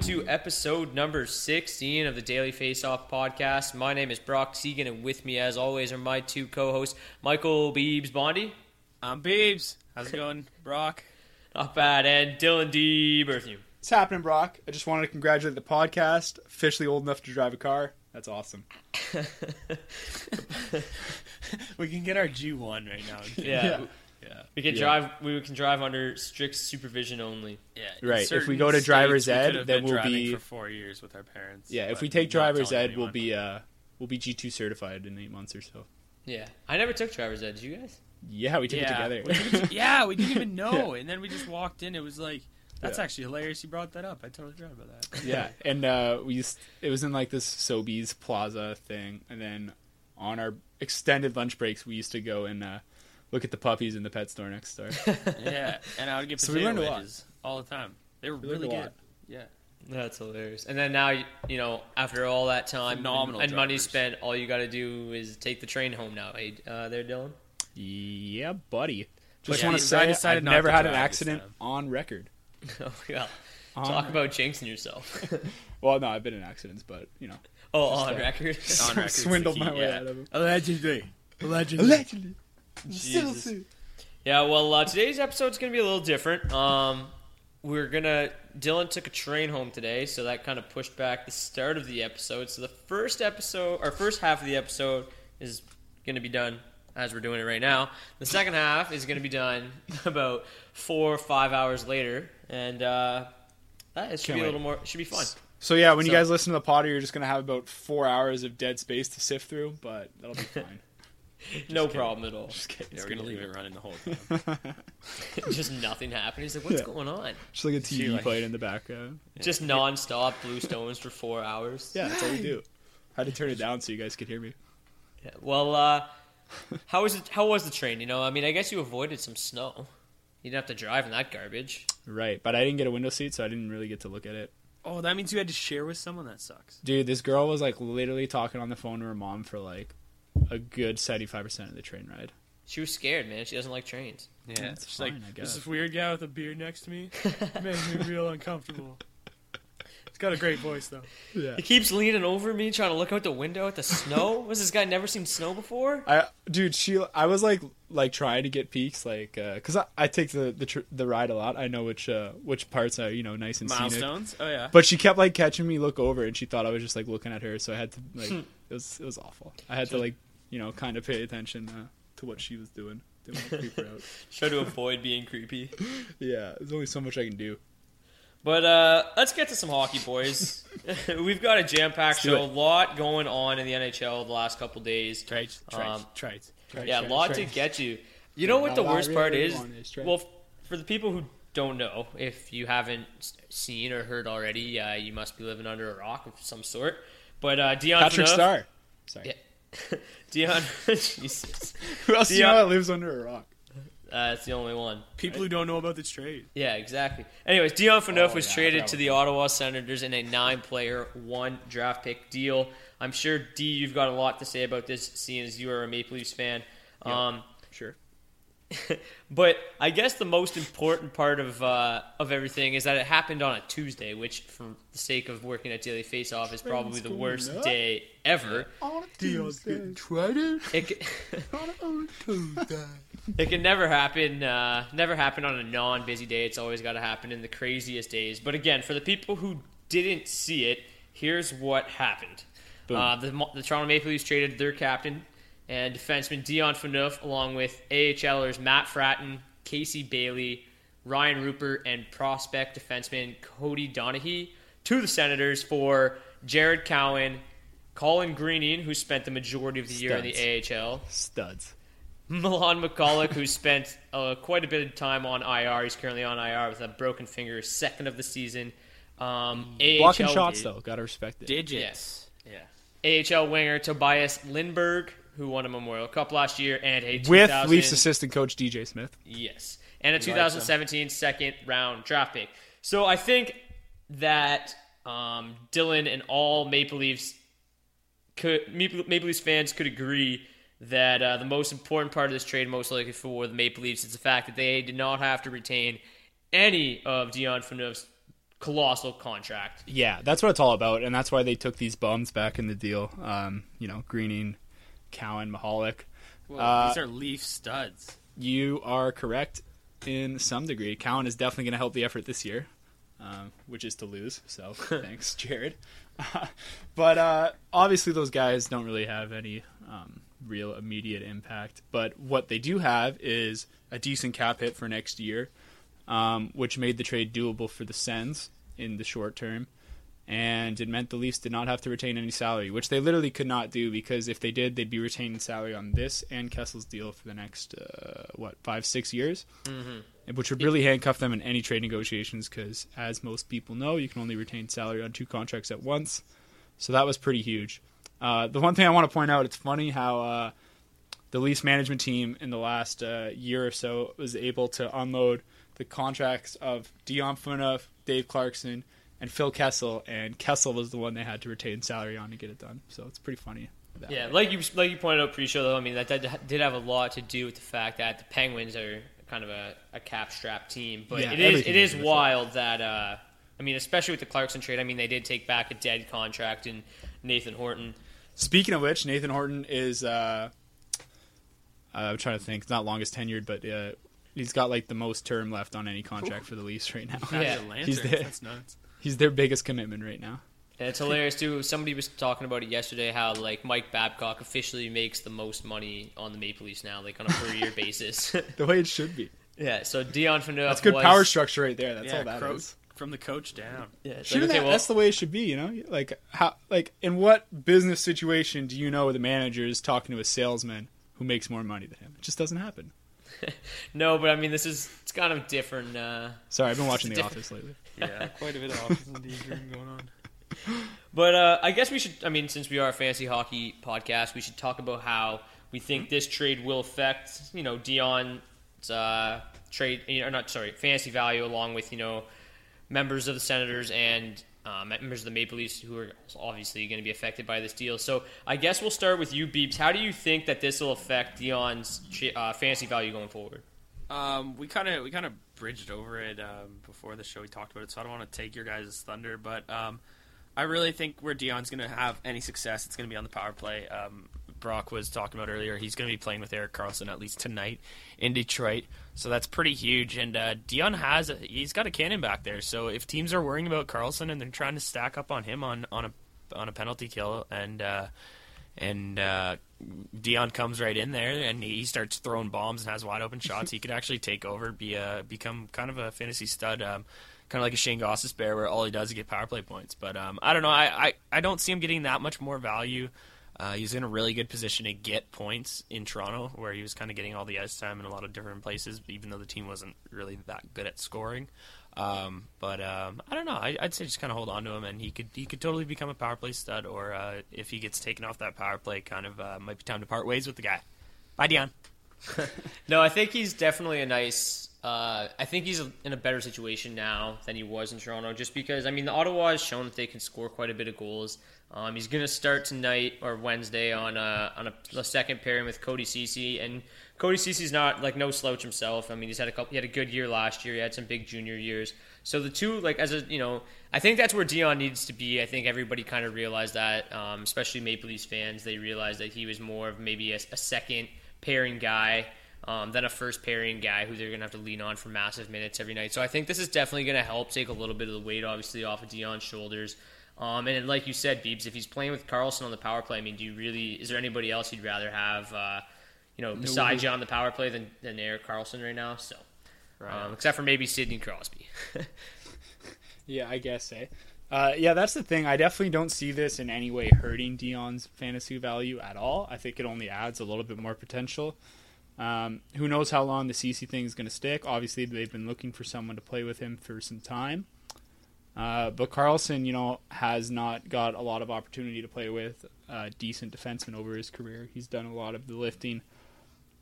Ladies and gentlemen, to episode number 16 of the Daily Face Off podcast. My name is Brock Seguin, and with me, as always, are my two co hosts, Michael Beebs Bondi. I'm Beebs. How's it going, Brock? Not bad, and Dylan D. Berthew. What's happening, Brock? I just wanted to congratulate the podcast. Officially old enough to drive a car. That's awesome. We can get our G1 right now. Yeah. Yeah. Yeah. We can Yeah. drive. We can drive under strict supervision only. Yeah. Right, if we go to driver's we ed, could have then we'll be- for four years with our parents. Yeah, if we take driver's telling ed, we'll be uh we'll be G two certified in eight months or so. Yeah, I never took driver's ed. Did you guys? Yeah, we took yeah. it together. didn't- yeah, we didn't even know, and then we just walked in. It was like, that's Yeah. actually hilarious. You brought that up. I totally forgot about that. yeah, and uh, we used it was in like this Sobeys Plaza thing, and then on our extended lunch breaks, we used to go and uh, look at the puppies in the pet store next door. yeah, and I would get So we potato learned a lot. wedges all the time. They were We really good. Yeah. That's hilarious. And then now, you know, after all that time Phenomenal and, and money spent, all you got to do is take the train home now. Hey, uh, there, Dylan. yeah, buddy. Just Yeah, want to I say decided I've never had an accident on record. Oh yeah. On Talk about jinxing yourself. Well, no, I've been in accidents, but you know, oh, on record. On record, swindled it's the my way yeah. out of them. Allegedly. Allegedly. Allegedly. Jesus. Yeah, well, uh, today's episode's gonna be a little different. Um, we're gonna. Dylan took a train home today, so that kind of pushed back the start of the episode. So the first episode, our first half of the episode, is gonna be done as we're doing it right now. The second half is gonna be done about four or five hours later, and uh, that should Can't be a wait. little more. Should be fun. So yeah, when you So- guys listen to the pod, you're just gonna have about four hours of dead space to sift through, but that'll be fine. No problem at all. just kidding. Yeah, we're gonna leave it running the whole time. Just nothing happened. He's like, "What's Yeah. going on?" Just like a TV like- playing in the background. Just non-stop Blue Stones for four hours. Yeah, that's all we do. Had to turn it down so you guys could hear me. Yeah, Well, uh, how was it? How was the train? You know, I mean, I guess you avoided some snow. You didn't have to drive in that garbage. Right, but I didn't get a window seat, so I didn't really get to look at it. oh, that means you had to share with someone? That sucks. Dude, this girl was like literally talking on the phone to her mom for like a good seventy-five percent of the train ride. She was scared, man. She doesn't like trains. Yeah, That's it's fine, like I this guess. is weird guy with a beard next to me makes me real uncomfortable. He's got a great voice though. Yeah. He keeps leaning over me, trying to look out the window at the snow. Was this guy never seen snow before? I dude, she I was like like trying to get peaks like uh, cuz I, I take the the, tr- the ride a lot. I know which uh, which parts are, you know, nice and scenic. Milestones. Oh yeah. But she kept like catching me look over and she thought I was just like looking at her, so I had to like it was it was awful. I had to like, you know, kind of pay attention uh, to what she was doing. Didn't want to creep her out. Try to avoid being creepy. Yeah, there's only so much I can do. But uh, let's get to some hockey, boys. We've got a jam-packed show. A lot going on in the NHL the last couple days. Trades. Um, Trades. Trades. Yeah, a lot to get you. You know what the worst part is? is. Well, for the people who don't know, if you haven't seen or heard already, uh, you must be living under a rock of some sort. But uh, Dion Patrick Phaneuf- Starr. Sorry. Yeah. Dion, Jesus, Who else do you Dion- know that lives under a rock? uh, it's the only one. People who don't know about this trade. Yeah, exactly. Anyways, Dion Phaneuf Oh, was yeah, traded forgot to about the Ottawa Senators in a nine-player, one draft pick deal. I'm sure D, you've got a lot to say about this, seeing as you are a Maple Leafs fan. Um, Sure. but I guess the most important part of uh, of everything is that it happened on a Tuesday, which, for the sake of working at Daily Face Off, is probably the worst up. day ever. Dion's getting traded It can, it can never happen. Uh, never happen on a non-busy day. It's always got to happen in the craziest days. But again, for the people who didn't see it, here's what happened. Uh, the, the Toronto Maple Leafs traded their captain and defenseman Dion Phaneuf, along with AHLers Matt Frattin, Casey Bailey, Ryan Rupert, and prospect defenseman Cody Donaghy to the Senators for Jared Cowan, Colin Greening, who spent the majority of the year in the AHL, Studs. Milan Michalek, who spent uh, quite a bit of time on IR. He's currently on IR with a broken finger, second of the season. Um, Blocking AHL shots though, gotta respect it. Digits. Yeah. AHL winger Tobias Lindberg, who won a Memorial Cup last year, and a With Leafs assistant coach DJ Smith. Yes. And a 2017 second round draft pick. So I think that um, Dylan and all Maple Leafs could Maple, Maple Leafs fans could agree that uh, the most important part of this trade, most likely for the Maple Leafs, is the fact that they did not have to retain any of Dion Phaneuf's colossal contract. Yeah, that's what it's all about, and that's why they took these bums back in the deal. Um, you know, Greening, Cowan, Michalek. Well, Uh, these are Leaf studs. You are correct in some degree. Cowan is definitely going to help the effort this year, um, which is to lose. So thanks, Jared. but uh, obviously, those guys don't really have any um, real immediate impact. But what they do have is a decent cap hit for next year, um, which made the trade doable for the Sens in the short term. And it meant the Leafs did not have to retain any salary, which they literally could not do because if they did, they'd be retaining salary on this and Kessel's deal for the next uh, what five six years, mm-hmm. which would really handcuff them in any trade negotiations. Because as most people know, you can only retain salary on two contracts at once, so that was pretty huge. Uh, the one thing I want to point out, it's funny how uh, the Leafs management team in the last uh, year or so was able to unload the contracts of Dion Phaneuf, Dave Clarkson, and Phil Kessel, and Kessel was the one they had to retain salary on to get it done. So it's pretty funny. that Yeah, way. like you like you pointed out pre-show though. I mean that did, did have a lot to do with the fact that the Penguins are kind of a, a cap-strapped team. But Yeah, it is it is is is with wild that uh, I mean, especially with the Clarkson trade. I mean, they did take back a dead contract in Nathan Horton. Speaking of which, Nathan Horton is. Uh, I'm trying to think. It's not longest tenured, but uh, he's got like the most term left on any contract for the Leafs right now. Yeah. He's there. That's nuts. He's their biggest commitment right now. And it's hilarious too. Somebody was talking about it yesterday. How like Mike Babcock officially makes the most money on the Maple Leafs now, like on a per year basis. The way it should be. yeah. So Dion Phaneuf. That's good was, power structure right there. That's yeah, all that Cro- is. from the coach down. Yeah, it's Shouldn't like, okay, that, well, that's the way it should be, you know? Like how like in what business situation do you know the manager is talking to a salesman who makes more money than him? It just doesn't happen. no, but I mean, this is it's kind of different. Uh, Sorry, I've been watching The Office lately. Yeah, quite a bit of office and daydream going on. But uh, I guess we should. I mean, since we are a fantasy hockey podcast, we should talk about how we think this trade will affect, you know, Dion's uh, trade, you know, not sorry, fantasy value, along with you know members of the Senators and uh, members of the Maple Leafs who are obviously going to be affected by this deal. So I guess we'll start with you, Beeps. How do you think that this will affect Dion's uh, fantasy value going forward? Um, we kind of we kind of bridged over it um, before the show. We talked about it, so I don't want to take your guys' thunder. But um, I really think where Dion's going to have any success, it's going to be on the power play. Um, Brock was talking about earlier. He's going to be playing with Erik Karlsson at least tonight in Detroit, so that's pretty huge. And uh, Dion has a, he's got a cannon back there. So if teams are worrying about Karlsson and they're trying to stack up on him on on a on a penalty kill and. Uh, and uh, Dion comes right in there and he starts throwing bombs and has wide open shots. he could actually take over, be a become kind of a fantasy stud, um, kind of like a Shane Gostisbehere, where all he does is get power play points. But um, I don't know. I, I, I don't see him getting that much more value. Uh, he's in a really good position to get points in Toronto, where he was kind of getting all the ice time in a lot of different places, even though the team wasn't really that good at scoring. Um, but um, I don't know. I, would say just kind of hold on to him, and he could he could totally become a power play stud. Or uh, if he gets taken off that power play, kind of uh, might be time to part ways with the guy. Bye, Dion. no, I think he's definitely a nice. Uh, I think he's in a better situation now than he was in Toronto, just because I mean the Ottawa has shown that they can score quite a bit of goals. Um, he's going to start tonight or Wednesday on a on a, a second pairing with Cody Ceci, and Cody Ceci's not like no slouch himself. I mean, he's had a couple. He had a good year last year. He had some big junior years. So the two, like as a you know, I think that's where Dion needs to be. I think everybody kind of realized that, um, especially Maple Leafs fans. They realized that he was more of maybe a, a second pairing guy um, than a first pairing guy who they're going to have to lean on for massive minutes every night. So I think this is definitely going to help take a little bit of the weight, obviously, off of Dion's shoulders. Um, and like you said, Beebs, if he's playing with Karlsson on the power play, I mean, do you really? Is there anybody else you'd rather have? Uh, you know, besides you on the power play than, than Erik Karlsson right now. So, right. Um, except for maybe Sidney Crosby. yeah, I guess. Eh? Uh, yeah, that's the thing. I definitely don't see this in any way hurting Dion's fantasy value at all. I think it only adds a little bit more potential. Um, who knows how long the Ceci thing is going to stick? Obviously, they've been looking for someone to play with him for some time. Uh, but Karlsson, you know, has not got a lot of opportunity to play with a decent defenseman over his career. He's done a lot of the lifting.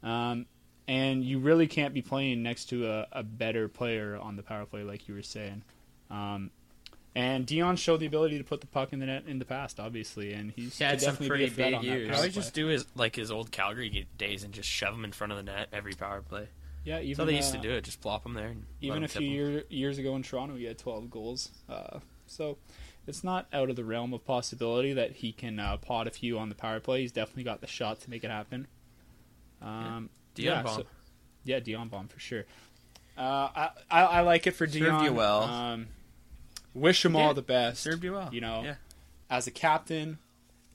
Um, and you really can't be playing next to a, a, better player on the power play, like you were saying. Um, and Dion showed the ability to put the puck in the net in the past, obviously, and he's he had some pretty big years. Probably just do his like his old Calgary days and just shove him in front of the net every power play. Yeah, even That's how they used to uh, do it. Just plop him there. even a few year, years ago in Toronto, he had 12 goals. Uh, so it's not out of the realm of possibility that he can uh, pot a few on the power play. He's definitely got the shot to make it happen. Um, yeah. Dion yeah, bomb. So, yeah, Dion bomb for sure. Uh, I, I, I like it for Served Dion. you well. Um, wish him all the best. Served you well. You know, yeah. as a captain.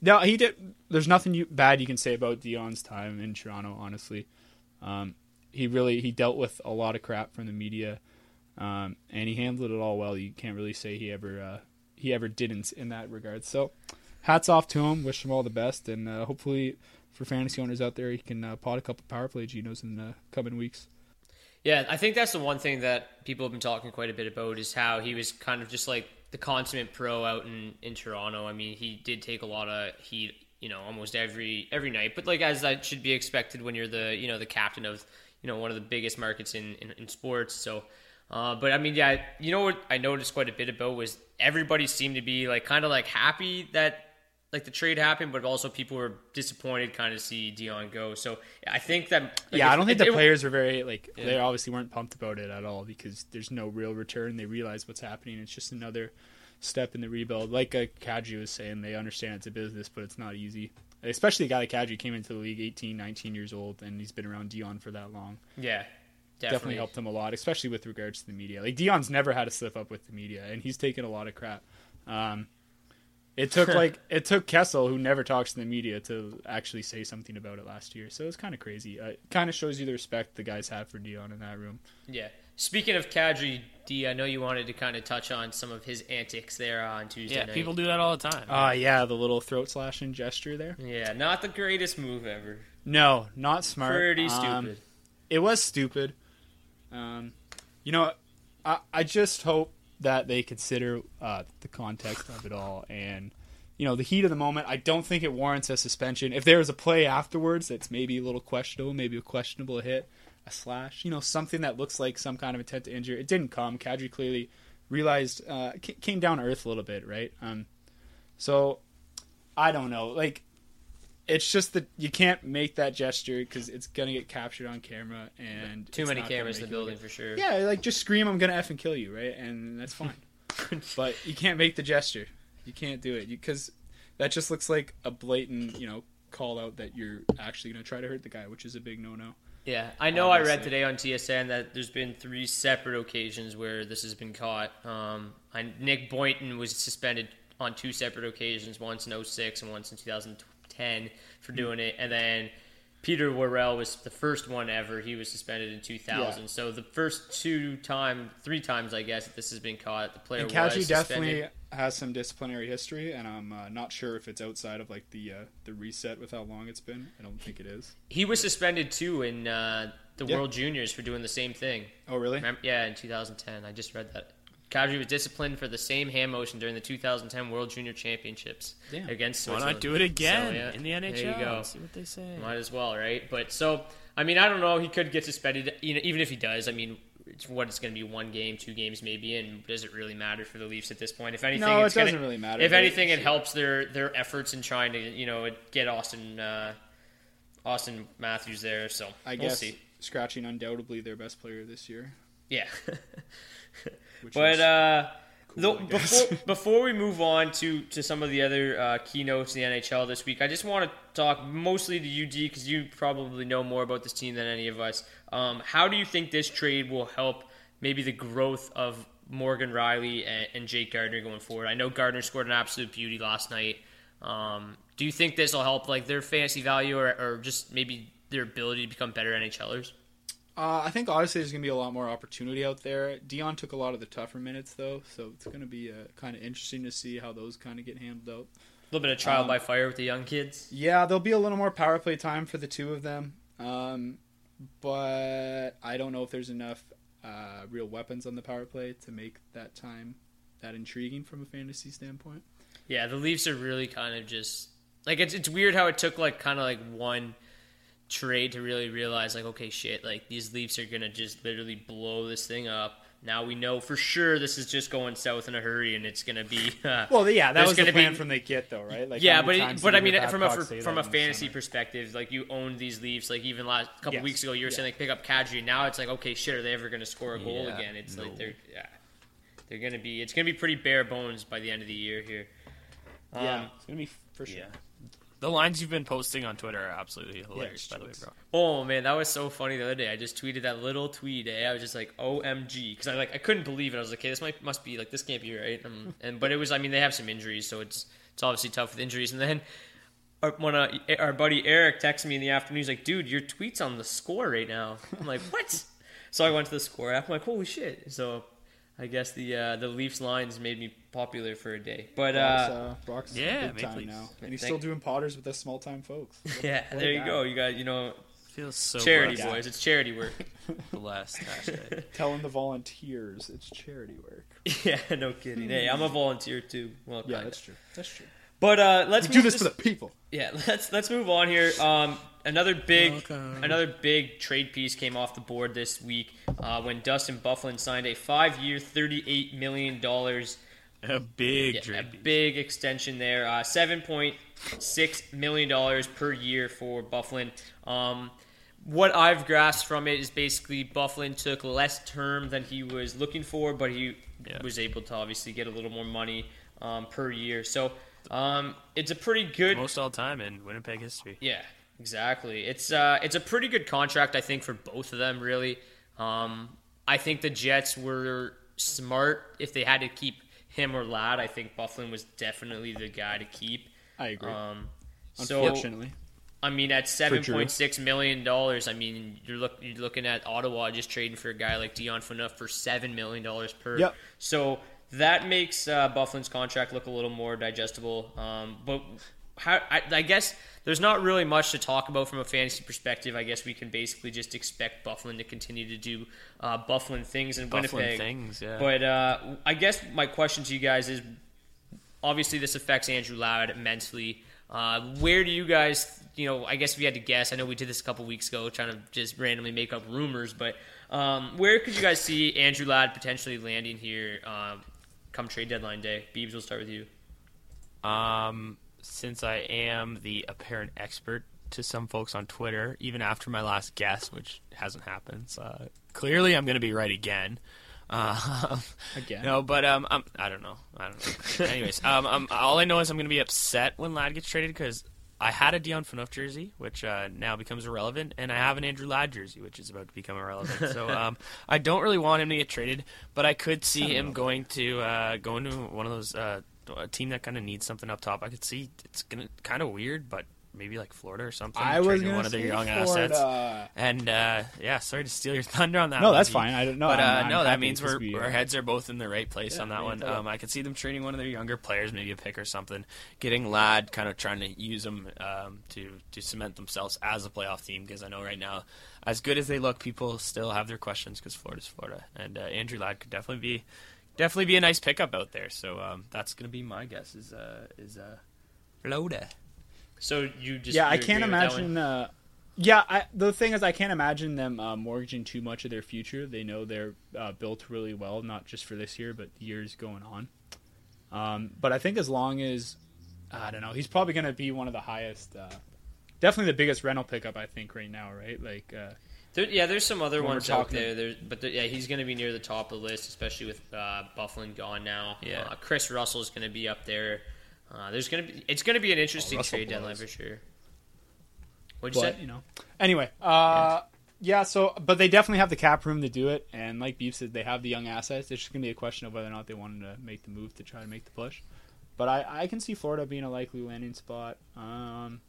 No, he did. There's nothing you, bad you can say about Dion's time in Toronto. Honestly, um, he really he dealt with a lot of crap from the media, um, and he handled it all well. You can't really say he ever uh, he ever didn't in that regard. So, hats off to him. Wish him all the best, and uh, hopefully for fantasy owners out there, he can uh, pot a couple power play Genos in the coming weeks. Yeah, I think that's the one thing that people have been talking quite a bit about is how he was kind of just like the consummate pro out in, in Toronto. I mean, he did take a lot of heat, you know, almost every every night. But like as that should be expected when you're the you know the captain of you know one of the biggest markets in in, in sports. So. Uh, but I mean, yeah, you know what I noticed quite a bit about was everybody seemed to be like kind of like happy that like the trade happened, but also people were disappointed kind of see Dion go. So I think that like, yeah, I don't think the it, players were very like yeah. they obviously weren't pumped about it at all because there's no real return. They realize what's happening. It's just another step in the rebuild. Like uh, Kadri was saying, they understand it's a business, but it's not easy. Especially a guy like Kadri came into the league 18, 19 years old, and he's been around Dion for that long. Yeah. Definitely. definitely helped him a lot, especially with regards to the media. Like Dion's never had a slip up with the media, and he's taken a lot of crap. Um, it took like it took Kessel, who never talks to the media, to actually say something about it last year. So it's kind of crazy. Uh, it kind of shows you the respect the guys have for Dion in that room. Yeah. Speaking of Kadri, D, I know you wanted to kind of touch on some of his antics there on Tuesday yeah, night. people do that all the time. Ah, uh, yeah, the little throat slashing gesture there. Yeah, not the greatest move ever. No, not smart. Pretty um, stupid. Um, it was stupid. Um, you know, I I just hope that they consider uh, the context of it all and you know the heat of the moment. I don't think it warrants a suspension. If there is a play afterwards that's maybe a little questionable, maybe a questionable hit, a slash, you know, something that looks like some kind of intent to injure. It didn't come. Kadri clearly realized uh, came down to earth a little bit, right? Um, so I don't know. Like it's just that you can't make that gesture because it's gonna get captured on camera and Too many cameras in the building for sure. Yeah, like just scream, "I'm gonna f and kill you," right? And that's fine. but you can't make the gesture. You can't do it because that just looks like a blatant, you know, call out that you're actually gonna try to hurt the guy, which is a big no-no. Yeah, I know. I read today on TSN that there's been three separate occasions where this has been caught. Um, I, Nick Boynton was suspended on two separate occasions, once in 06 and once in 2010 for Hmm. doing it, and then Peter Worrell was the first one ever. He was suspended in 2000. Yeah. So the first two time, three times, I guess, that this has been caught, the player And was suspended. definitely has some disciplinary history, and I'm uh, not sure if it's outside of like the uh, the reset with how long it's been. I don't think it is. He was suspended too in uh, the Yeah. World Juniors for doing the same thing. Oh, really? Remember? Yeah, in 2010. I just read that. Kadri was disciplined for the same hand motion during the 2010 World Junior Championships Damn. against Switzerland. Why not do it again So, yeah, in the NHL? There you go. See what they say. Might as well, right? But so, I mean, I don't know. He could get suspended. You know, even if he does, I mean, it's what it's going to be one game, two games, maybe, and does it really matter for the Leafs at this point? If anything, No, it it's gonna- doesn't really matter, If anything, it helps their their efforts in trying to you know get Austin uh, Auston Matthews there. So I we'll guess see. scratching undoubtedly their best player this year. Yeah. But uh, I before before we move on to to some of the other uh, keynotes in the NHL this week, I just want to talk mostly to you, D, because you probably know more about this team than any of us. Um, how do you think this trade will help maybe the growth of Morgan Rielly and, and Jake Gardiner going forward? I know Gardiner scored an absolute beauty last night. Um, do you think this will help like their fantasy value or, or just maybe their ability to become better NHLers? Uh, I think honestly there's gonna be a lot more opportunity out there. Dion took a lot of the tougher minutes though, so it's gonna be uh, kind of interesting to see how those kind of get handled out. A little bit of trial Um, by fire with the young kids. Yeah, there'll be a little more power play time for the two of them, um, but I don't know if there's enough uh, real weapons on the power play to make that time that intriguing from a fantasy standpoint. Yeah, the Leafs are really kind of just like it's it's weird how it took like kind of like one trade to really realize like okay shit like these Leafs are gonna just literally blow this thing up. Now we know for sure this is just going south in a hurry and it's gonna be uh, Well, yeah, that was the gonna plan be- from the get though, right? Like, yeah, but it, but I mean from a Babcock say from a fantasy summer? perspective, like you owned these Leafs. Like even last couple Yes. weeks ago, you were Yeah. saying like pick up Kadri. Now it's like okay shit, are they ever gonna score a goal Yeah, again? It's no. like they're yeah, they're gonna be it's gonna be pretty bare bones by the end of the year here. yeah, Um, it's gonna be for sure. Yeah. The lines you've been posting on Twitter are absolutely hilarious, it's by the way, bro. Oh man, that was so funny the other day. I just tweeted that little tweet. Eh? I was just like, "OMG," because I like I couldn't believe it. I was like, "Okay, this might must be like this can't be right." Um, and but it was. I mean, they have some injuries, so it's it's obviously tough with injuries. And then our, when uh, our buddy Eric texted me in the afternoon, he's like, "Dude, your tweet's on the score right now." I'm like, "What?" so I went to the score app. I'm like, "Holy shit!" So I guess the uh, the Leafs lines made me popular for a day. But Brock's, uh, uh, Brock's yeah, big Maple time Leafs. now, and he's Thank- still doing potters with us small time folks. yeah, What there you guy. go. You got you know Feels so charity blessed. boys. It's charity work. blessed. hashtag. Telling the volunteers it's charity work. Yeah, no kidding. Hey, I'm a volunteer too. Well, Yeah, kinda. that's true. That's true. But uh, let's We move do this to- for the people. yeah. Let's let's move on here. Um, another big Welcome. another big trade piece came off the board this week uh, when Dustin Byfuglien signed a five-year, thirty-eight million dollars. A big Yeah, a piece. big extension there. Uh, Seven point six million dollars per year for Byfuglien. Um, what I've grasped from it is basically Byfuglien took less term than he was looking for, but he Yeah. was able to obviously get a little more money um, per year. So um, it's a pretty good. Most all time in Winnipeg history. Yeah, exactly. It's uh, it's a pretty good contract, I think, for both of them. Really, um, I think the Jets were smart if they had to keep him or Ladd. I think Byfuglien was definitely the guy to keep. I agree. Um, so Unfortunately, I mean, at seven point six million dollars, I mean, you're look you're looking at Ottawa just trading for a guy like Dion Phaneuf for seven million dollars per. Yep. So that makes uh, Byfuglien's contract look a little more digestible. Um, but how, I, I guess there's not really much to talk about from a fantasy perspective. I guess we can basically just expect Byfuglien to continue to do uh, Byfuglien things in Byfuglien Winnipeg. things, yeah. But uh, I guess my question to you guys is obviously this affects Andrew Ladd immensely. Uh, where do you guys, you know, I guess if you had to guess, I know we did this a couple weeks ago, trying to just randomly make up rumors, but um, where could you guys see Andrew Ladd potentially landing here um, come trade deadline day? Beebs, we'll start with you. Um, since I am the apparent expert to some folks on Twitter, even after my last guess, which hasn't happened, so uh, clearly I'm going to be right again. Uh, Again. No, but um, I'm, I don't know. I don't know. Anyways, um, um, all I know is I'm going to be upset when Ladd gets traded because I had a Dion Phaneuf jersey, which uh, now becomes irrelevant, and I have an Andrew Ladd jersey, which is about to become irrelevant. so um, I don't really want him to get traded, but I could see him going to uh, going to one of those uh, a team that kind of needs something up top. I could see it's gonna kind of weird, but maybe like Florida or something. I was one of their young Florida. assets. And uh, yeah, sorry to steal your thunder on that. No, one, that's G. fine. I don't know. But uh, I'm- I'm no, that means we're, we, uh, our heads are both in the right place Yeah, on that one. totally. Um, I could see them trading one of their younger players, maybe a pick or something, getting Ladd, kind of trying to use them um, to to cement themselves as a playoff team. Because I know right now, as good as they look, people still have their questions because Florida's Florida, and uh, Andrew Ladd could definitely be definitely be a nice pickup out there. So um, that's going to be my guess. Is uh, is uh, Florida. So you just yeah, I can't agree with that one? imagine. Uh, yeah, I, the thing is, I can't imagine them uh, mortgaging too much of their future. They know they're uh, built really well, not just for this year, but years going on. Um, but I think as long as I don't know, he's probably going to be one of the highest, uh, definitely the biggest rental pickup. I think right now, right? Like, uh, There, yeah, there's some other When ones out talking- there. There's, but there, yeah, he's going to be near the top of the list, especially with uh, Byfuglien gone now. Yeah. uh, Kris Russell's going to be up there. Uh, there's going to be it's going to be an interesting Oh, Russell trade deadline for sure. What'd you but say? you know, anyway, uh, yeah. So, but they definitely have the cap room to do it, and like Beef said, they have the young assets. It's just going to be a question of whether or not they wanted to make the move to try to make the push. But I, I can see Florida being a likely landing spot. Um, trying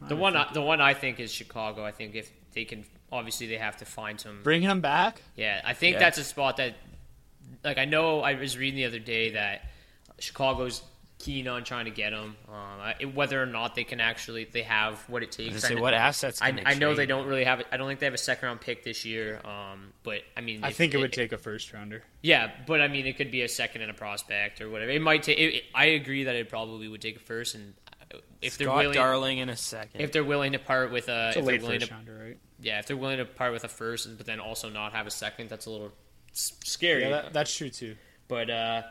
The to one, I, think- the one I think is Chicago. I think if they can, obviously they have to find some. bringing them back. Yeah, I think Yeah. that's a spot that, like, I know I was reading the other day that Chicago's keen on trying to get him. Um, I- whether or not they can actually, they have what it takes. was say, I- what assets? I, they I know they don't really have. I don't think they have a second round pick this year. Um, but I mean, I if- think it would take a first rounder. Yeah, but I mean, it could be a second and a prospect or whatever. It might take. It, it- I agree that it probably would take a first, and if they're Scott willing, Darling in a second. if they're willing to part with a, It's a if they're late willing first to, rounder, right? yeah, if they're willing to part with a first, but then also not have a second, that's a little scary. Yeah, that, that's true too. But uh,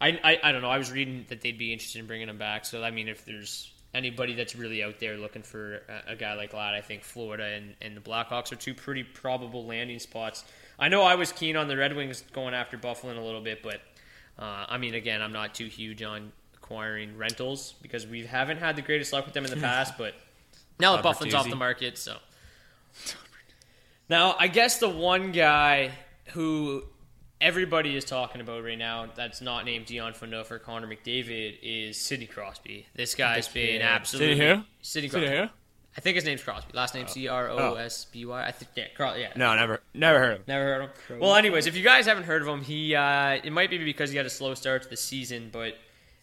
I, I I don't know. I was reading that they'd be interested in bringing him back. So I mean, if there's anybody that's really out there looking for a, a guy like Ladd, I think Florida and, and the Blackhawks are two pretty probable landing spots. I know I was keen on the Red Wings going after Byfuglien a little bit, but uh, I mean, again, I'm not too huge on acquiring rentals because we haven't had the greatest luck with them in the past. But now that Byfuglien's off the market, so now I guess the one guy who everybody is talking about right now that's not named Dion Phaneuf or Connor McDavid is Sidney Crosby. This guy's been absolutely Sidney who? Sidney Sidney Crosby. who? I think his name's Crosby. Last name C R O S B Y. I think yeah, Cro- yeah. No, never, never heard of him. Never heard of him. Well, anyways, if you guys haven't heard of him, he uh, it might be because he had a slow start to the season, but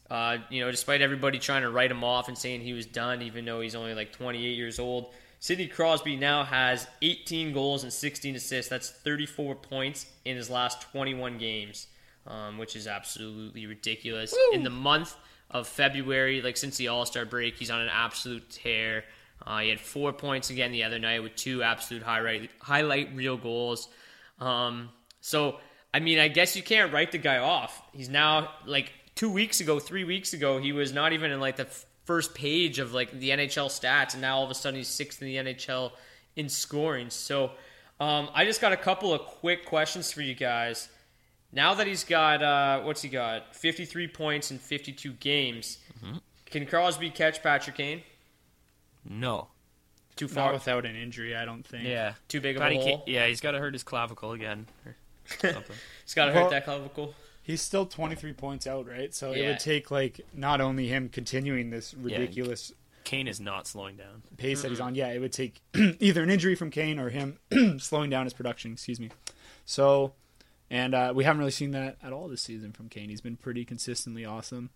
uh, you know, despite everybody trying to write him off and saying he was done, even though he's only like 28 years old, Sidney Crosby now has 18 goals and 16 assists. That's 34 points in his last 21 games, um, which is absolutely ridiculous. In the month of February, like since the All Star break, he's on an absolute tear. Uh, he had four points again the other night with two absolute highlight highlight reel goals. Um, so I mean, I guess you can't write the guy off. He's now like two weeks ago, three weeks ago, he was not even in like the f- first page of like the NHL stats, and now all of a sudden he's sixth in the NHL in scoring. So um, I just got a couple of quick questions for you guys. Now that he's got uh, what's he got? Fifty three points in fifty two games. Can Crosby catch Patrick Kane? No. Too Not far, without an injury, I don't think. Yeah. too big of But a he hole. can't- yeah, he's got to hurt his clavicle again. Or something. He's got to Well- hurt that clavicle. He's still 23 points out, right? So it would take like not only him continuing this ridiculous Kane is not slowing down. pace that he's on. Yeah, it would take either an injury from Kane or him slowing down his production. Excuse me. So, and uh, we haven't really seen that at all this season from Kane. He's been pretty consistently awesome.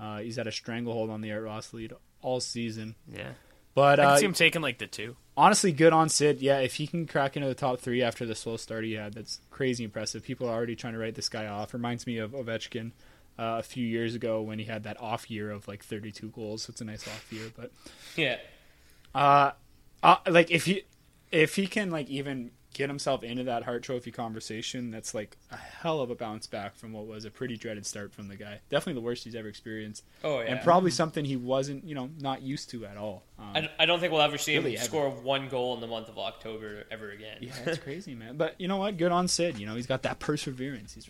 Uh, he's had a stranglehold on the Art Ross lead all season. Yeah. But I can uh, see him taking like the two. Honestly, good on Sid. Yeah, if he can crack into the top three after the slow start he had, that's crazy impressive. People are already trying to write this guy off. Reminds me of Ovechkin uh, a few years ago when he had that off year of like 32 goals. So it's a nice off year, but Yeah. uh, uh, like if he if he can like even get himself into that Hart Trophy conversation, that's like a hell of a bounce back from what was a pretty dreaded start from the guy. Definitely the worst he's ever experienced. Oh, yeah. and probably something he wasn't, you know, not used to at all. Um, I, I don't think we'll ever see Really him ever. score one goal in the month of October ever again. yeah, it's crazy, man. But you know what? Good on Sid. You know, he's got that perseverance. He's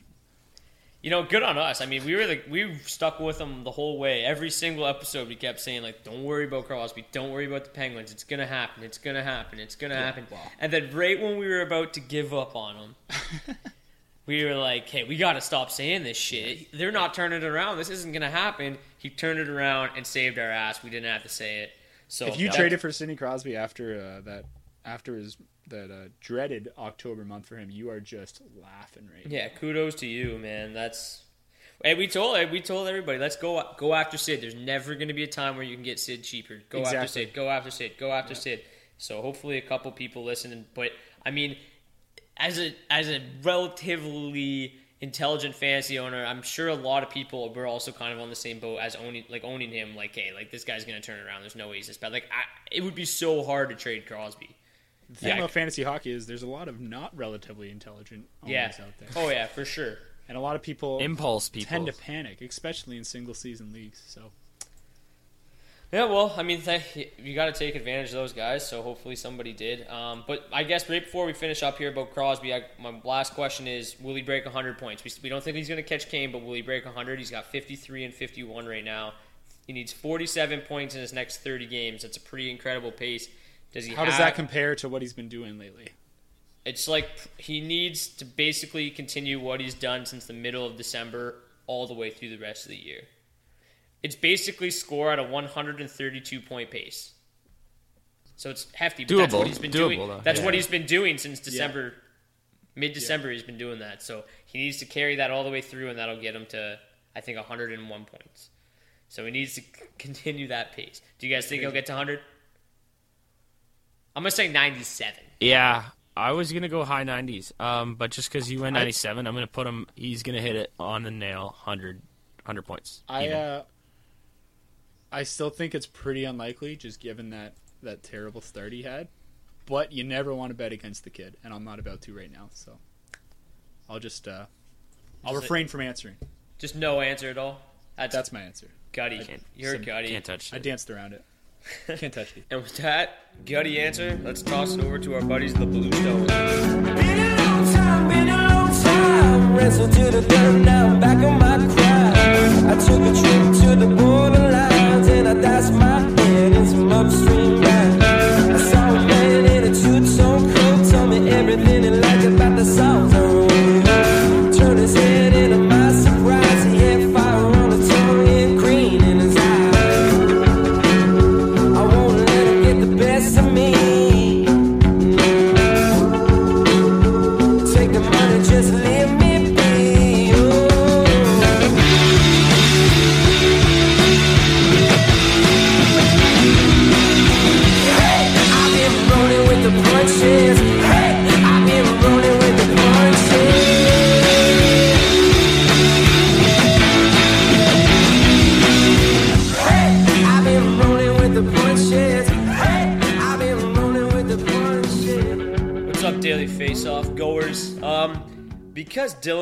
You know, good on us. I mean, we were like we stuck with them the whole way. Every single episode, we kept saying like, "Don't worry about Crosby. Don't worry about the Penguins. It's gonna happen. It's gonna happen. It's gonna happen." And then right when we were about to give up on them, we were like, "Hey, we got to stop saying this shit. They're not turning it around. This isn't gonna happen." He turned it around and saved our ass. We didn't have to say it. So if you traded for Sidney Crosby after uh, that, after his that uh, dreaded October month for him, you are just laughing right now. Yeah, kudos to you, man. That's and we told we told everybody, let's go go after Sid. There's never going to be a time where you can get Sid cheaper. Go after Sid. Go after Sid. Go after Sid. So hopefully a couple people listen. But I mean, as a as a relatively intelligent fantasy owner, I'm sure a lot of people were also kind of on the same boat as owning like owning him. Like, hey, like this guy's going to turn around. There's no way he's this bad. Like, I, it would be so hard to trade Crosby. The thing Yeah. about fantasy hockey is there's a lot of not relatively intelligent Yeah. out there, Oh yeah, for sure. and a lot of people Impulse people. tend to panic, especially in single season leagues. So Yeah, well, I mean, th- you got to take advantage of those guys. So hopefully somebody did. Um, but I guess right before we finish up here about Crosby, I, my last question is: Will he break 100 points? We, we don't think he's going to catch Kane, but will he break 100? He's got 53 and 51 right now. He needs 47 points in his next 30 games. That's a pretty incredible pace. Does he? how does that compare to what he's been doing lately? It's like he needs to basically continue what he's done since the middle of December all the way through the rest of the year. It's basically score at a 132 point pace. So it's hefty. But that's Doable. what he's been Doable, doing. though. That's Yeah. what he's been doing since December, mid December. He's been doing that. So he needs to carry that all the way through, and that'll get him to I think 101 points. So he needs to c- continue that pace. Do you guys think he'll get to 100? I'm gonna say 97. Yeah, I was gonna go high 90s, um, but just because he went 97, I'm gonna put him. He's gonna hit it on the nail, 100, 100 points. I even. uh, I still think it's pretty unlikely, just given that that terrible start he had. But you never want to bet against the kid, and I'm not about to right now. So I'll just uh, I'll Just refrain from answering. Just no answer at all. That's, That's my answer. gutty. Can't- You're some- gutty. can't touch I it. danced around it. Can't touch it. And with that gutty answer, let's toss it over to our buddies, the Blue Stones. Been a long time, been a long time. Wrestled to the dirt, now I'm back on my grind. I took a trip to the borderlines and I dashed my head in some upstream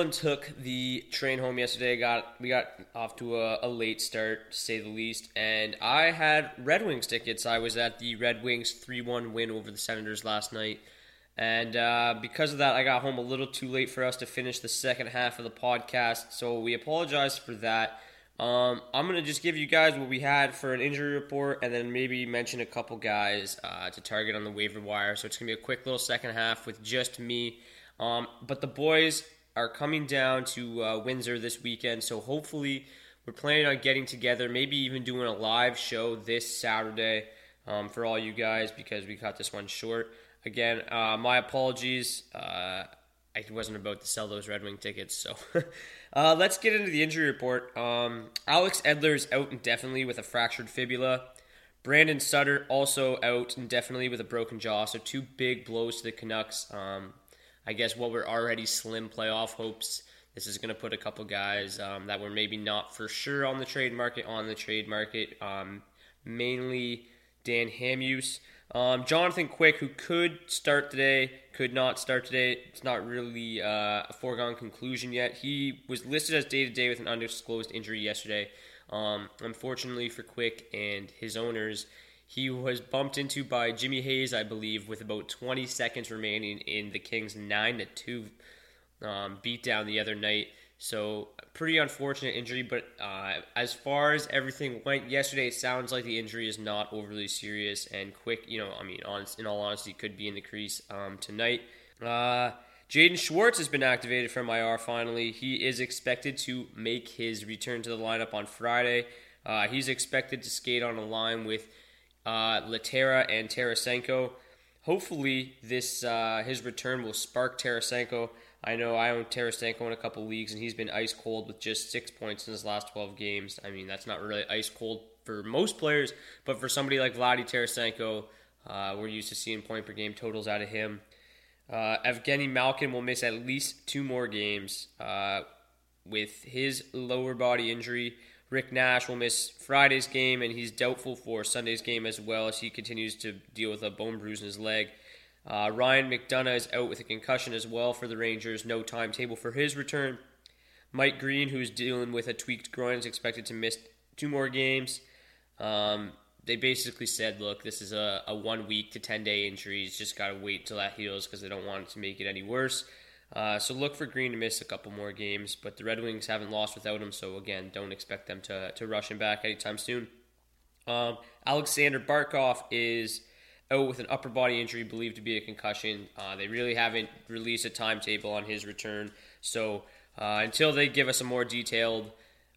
Dylan took the train home yesterday, got we got off to a, a late start, to say the least, and I had Red Wings tickets. I was at the Red Wings three-one win over the Senators last night, and uh, because of that, I got home a little too late for us to finish the second half of the podcast. So we apologize for that. Um, I'm gonna just give you guys what we had for an injury report, and then maybe mention a couple guys uh, to target on the waiver wire. So it's gonna be a quick little second half with just me. Um, but the boys are coming down to uh, Windsor this weekend, so hopefully we're planning on getting together, maybe even doing a live show this Saturday um, for all you guys because we cut this one short. Again, uh, my apologies. Uh, I wasn't about to sell those Red Wing tickets. So uh, let's get into the injury report. Um, Alex Edler is out indefinitely with a fractured fibula. Brandon Sutter also out indefinitely with a broken jaw. So two big blows to the Canucks. Um, I guess what were already slim playoff hopes. This is going to put a couple guys um, that were maybe not for sure on the trade market on the trade market. Um, mainly Dan Hamhuis. Um, Jonathan Quick, who could start today, could not start today. It's not really uh, a foregone conclusion yet. He was listed as day to day with an undisclosed injury yesterday. Um, unfortunately for Quick and his owners, he was bumped into by Jimmy Hayes, I believe, with about 20 seconds remaining in the Kings' 9 to 2 um, beatdown the other night. So, pretty unfortunate injury, but uh, as far as everything went yesterday, it sounds like the injury is not overly serious and quick. You know, I mean, in all honesty, could be in the crease um, tonight. Uh, Jaden Schwartz has been activated from IR finally. He is expected to make his return to the lineup on Friday. Uh, he's expected to skate on a line with uh, Lehtera and Tarasenko. Hopefully, this uh, his return will spark Tarasenko. I know I own Tarasenko in a couple leagues, and he's been ice cold with just six points in his last 12 games. I mean, that's not really ice cold for most players, but for somebody like Vladdy Tarasenko, uh, we're used to seeing point per game totals out of him. Uh, Evgeny Malkin will miss at least two more games uh, with his lower body injury. Rick Nash will miss Friday's game, and he's doubtful for Sunday's game as well as he continues to deal with a bone bruise in his leg. Uh, Ryan McDonagh is out with a concussion as well for the Rangers. No timetable for his return. Mike Green, who's dealing with a tweaked groin, is expected to miss two more games. Um, they basically said, look, this is a, a one week to 10 day injury. He's just got to wait till that heals because they don't want it to make it any worse. Uh, so look for Green to miss a couple more games, but the Red Wings haven't lost without him, so again, don't expect them to, to rush him back anytime soon. Um, Alexander Barkov is out with an upper body injury believed to be a concussion. Uh, they really haven't released a timetable on his return, so uh, until they give us a more detailed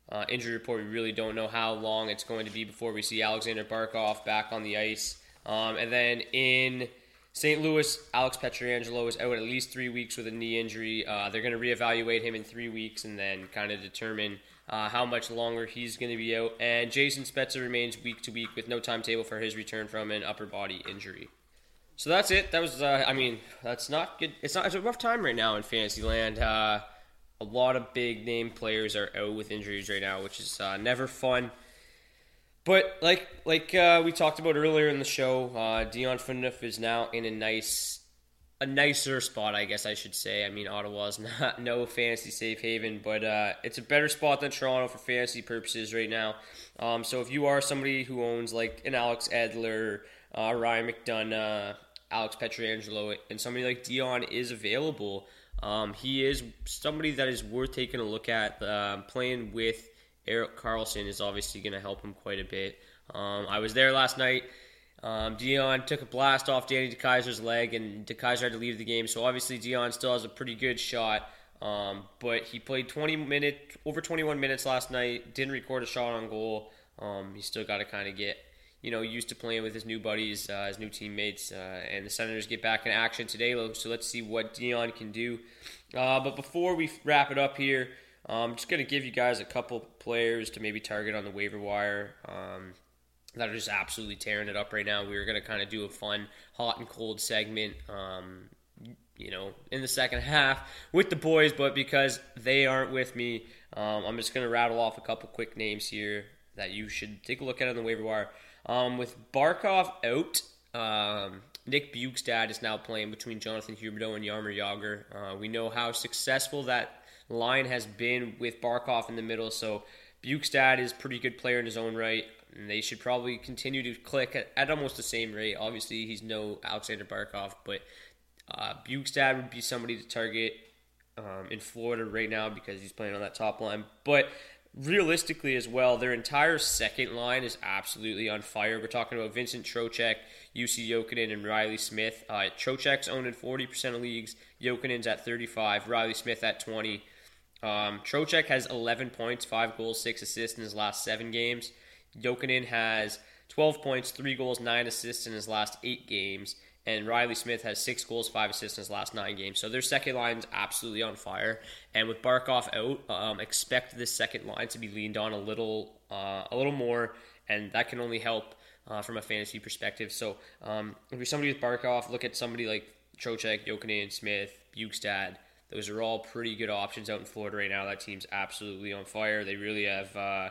uh, injury report, we really don't know how long it's going to be before we see Alexander Barkov back on the ice. Um, and then in St. Louis, Alex Pietrangelo is out at least three weeks with a knee injury. Uh, they're going to reevaluate him in three weeks and then kind of determine uh, how much longer he's going to be out. And Jason Spezza remains week to week with no timetable for his return from an upper body injury. So that's it. That was, uh, I mean, that's not good. It's not. It's a rough time right now in Fantasyland. Uh, a lot of big name players are out with injuries right now, which is uh, never fun. But like like uh, we talked about earlier in the show, uh, Dion Phaneuf is now in a nice, a nicer spot, I guess I should say. I mean, Ottawa's not no fantasy safe haven, but uh, it's a better spot than Toronto for fantasy purposes right now. Um, so if you are somebody who owns like an Alex Edler, uh, Ryan McDonagh, Alex Pietrangelo, and somebody like Dion is available, um, he is somebody that is worth taking a look at. Um, playing with Erik Karlsson is obviously going to help him quite a bit. Um, I was there last night. Um, Dion took a blast off Danny DeKeyser's leg, and DeKeyser had to leave the game. So obviously Dion still has a pretty good shot. Um, but he played 20 minutes, over 21 minutes last night. Didn't record a shot on goal. Um, he's still got to kind of get, you know, used to playing with his new buddies, uh, his new teammates, uh, and the Senators get back in action today. So let's see what Dion can do. Uh, but before we wrap it up here. I'm um, just going to give you guys a couple players to maybe target on the waiver wire um, that are just absolutely tearing it up right now. We are going to kind of do a fun hot and cold segment, um, you know, in the second half with the boys, but because they aren't with me, um, I'm just going to rattle off a couple quick names here that you should take a look at on the waiver wire. Um, with Barkov out, um, Nick Bjugstad is now playing between Jonathan Huberdeau and Jaromir Jagr. Uh, we know how successful that line has been with Barkov in the middle. So Bjugstad is pretty good player in his own right. And they should probably continue to click at, at almost the same rate. Obviously, he's no Alexander Barkov, but uh, Bjugstad would be somebody to target um, in Florida right now because he's playing on that top line. But realistically as well, their entire second line is absolutely on fire. We're talking about Vincent Trocheck, Jussi Jokinen, and Reilly Smith. Uh, Trocheck's owned in 40% of leagues. Jokinen's at 35. Reilly Smith at 20. Um, Trocheck has 11 points, 5 goals, 6 assists in his last 7 games. Jokinen has 12 points, 3 goals, 9 assists in his last 8 games. And Reilly Smith has 6 goals, 5 assists in his last 9 games. So their second line is absolutely on fire. And with Barkov out, um, expect this second line to be leaned on a little, uh, a little more. And that can only help uh, from a fantasy perspective. So um, if you're somebody with Barkov, look at somebody like Trocheck, Jokinen, Smith, Bjugstad. Those are all pretty good options out in Florida right now. That team's absolutely on fire. They really have. Uh,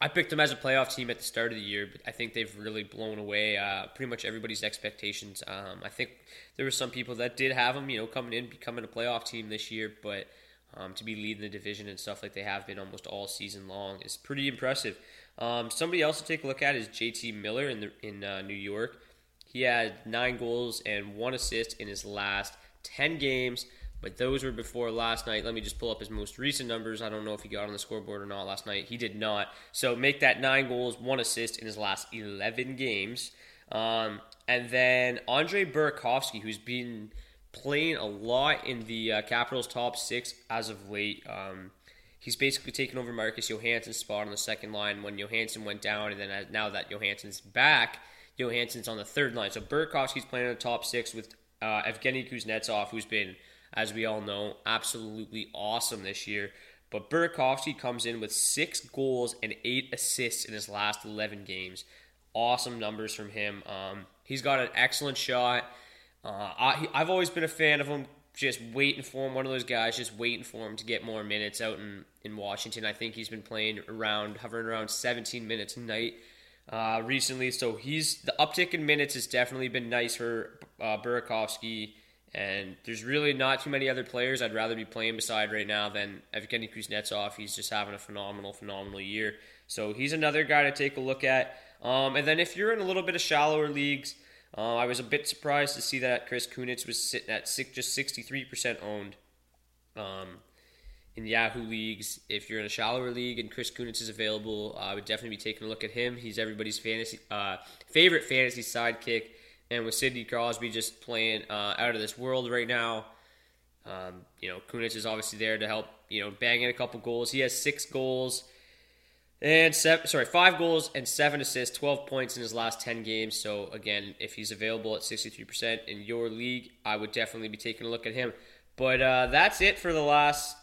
I, picked them as a playoff team at the start of the year, but I think they've really blown away uh, pretty much everybody's expectations. Um, I think there were some people that did have them, you know, coming in, becoming a playoff team this year, but um, to be leading the division and stuff like they have been almost all season long is pretty impressive. Um, somebody else to take a look at is JT Miller in the, in uh, New York. He had nine goals and one assist in his last ten games. But those were before last night. Let me just pull up his most recent numbers. I don't know if he got on the scoreboard or not last night. He did not. So make that nine goals, one assist in his last 11 games. Um, and then Andre Burakovsky, who's been playing a lot in the uh, Capitals' top six as of late. Um, he's basically taken over Marcus Johansson's spot on the second line when Johansson went down, and then now that Johansson's back, Johansson's on the third line. So Burakovsky's playing in the top six with uh, Evgeny Kuznetsov, who's been as we all know, absolutely awesome this year. But Burakovsky comes in with six goals and eight assists in his last 11 games. Awesome numbers from him. Um, he's got an excellent shot. Uh, I, I've always been a fan of him, just waiting for him. One of those guys, just waiting for him to get more minutes out in, in Washington. I think he's been playing around, hovering around 17 minutes a night uh, recently. So he's the uptick in minutes has definitely been nice for uh, Burakovsky. And there's really not too many other players I'd rather be playing beside right now than Evgeny Kuznetsov. He's just having a phenomenal, phenomenal year. So he's another guy to take a look at. Um, and then if you're in a little bit of shallower leagues, uh, I was a bit surprised to see that Chris Kunitz was sitting at six, just 63% owned. Um, in Yahoo leagues, if you're in a shallower league and Chris Kunitz is available, I would definitely be taking a look at him. He's everybody's fantasy uh, favorite fantasy sidekick. And with Sidney Crosby just playing uh, out of this world right now, um, you know, Kunitz is obviously there to help, you know, bang in a couple goals. He has six goals and seven, sorry, five goals and seven assists, 12 points in his last 10 games. So, again, if he's available at 63% in your league, I would definitely be taking a look at him. But uh, that's it for the last,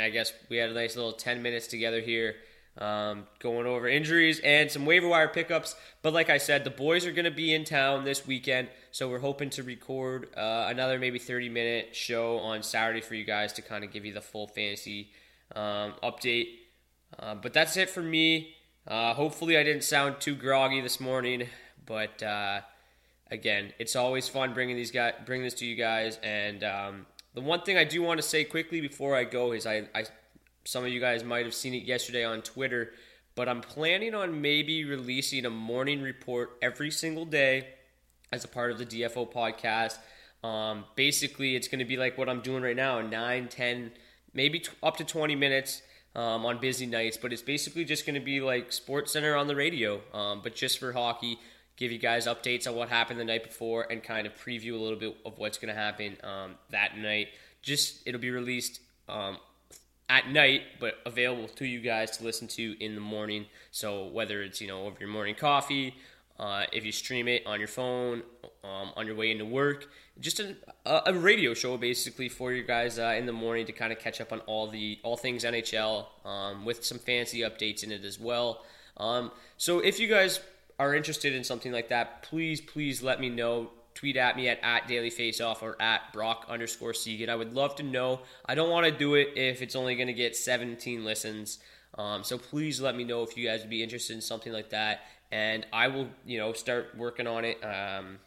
I guess we had a nice little 10 minutes together here um, going over injuries and some waiver wire pickups. But like I said, the boys are going to be in town this weekend, so we're hoping to record uh, another maybe 30 minute show on Saturday for you guys to kind of give you the full fantasy um, update. Uh, but that's it for me. Uh, hopefully, I didn't sound too groggy this morning, but uh, again, it's always fun bringing these guys, bringing this to you guys. And um, the one thing I do want to say quickly before I go is I, I some of you guys might have seen it yesterday on Twitter, but I'm planning on maybe releasing a morning report every single day as a part of the DFO podcast. Um, basically, it's going to be like what I'm doing right now 9, 10, maybe t- up to 20 minutes um, on busy nights, but it's basically just going to be like Sports Center on the radio, um, but just for hockey. Give you guys updates on what happened the night before and kind of preview a little bit of what's going to happen um, that night. Just it'll be released um, at night, but available to you guys to listen to in the morning. So whether it's you know over your morning coffee, uh, if you stream it on your phone, um, on your way into work, just a, a radio show basically for you guys uh, in the morning to kind of catch up on all the all things NHL um, with some fancy updates in it as well. Um, so if you guys are interested in something like that, please please let me know tweet at me at, at Daily Faceoff or at Brock underscore Seguin. I would love to know. I don't want to do it if it's only going to get 17 listens. Um, so please let me know if you guys would be interested in something like that, and I will, you know, start working on it um,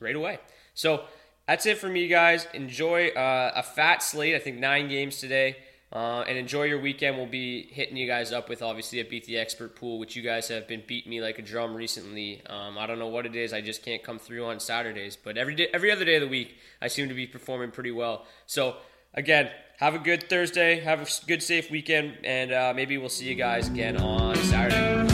right away. So that's it for me, guys. Enjoy uh, a fat slate. I think nine games today. Uh, and enjoy your weekend. We'll be hitting you guys up with obviously a Beat the Expert pool, which you guys have been beating me like a drum recently. Um, I don't know what it is. I just can't come through on Saturdays, but every day, every other day of the week, I seem to be performing pretty well. So again, have a good Thursday, have a good safe weekend, and uh, maybe we'll see you guys again on Saturday.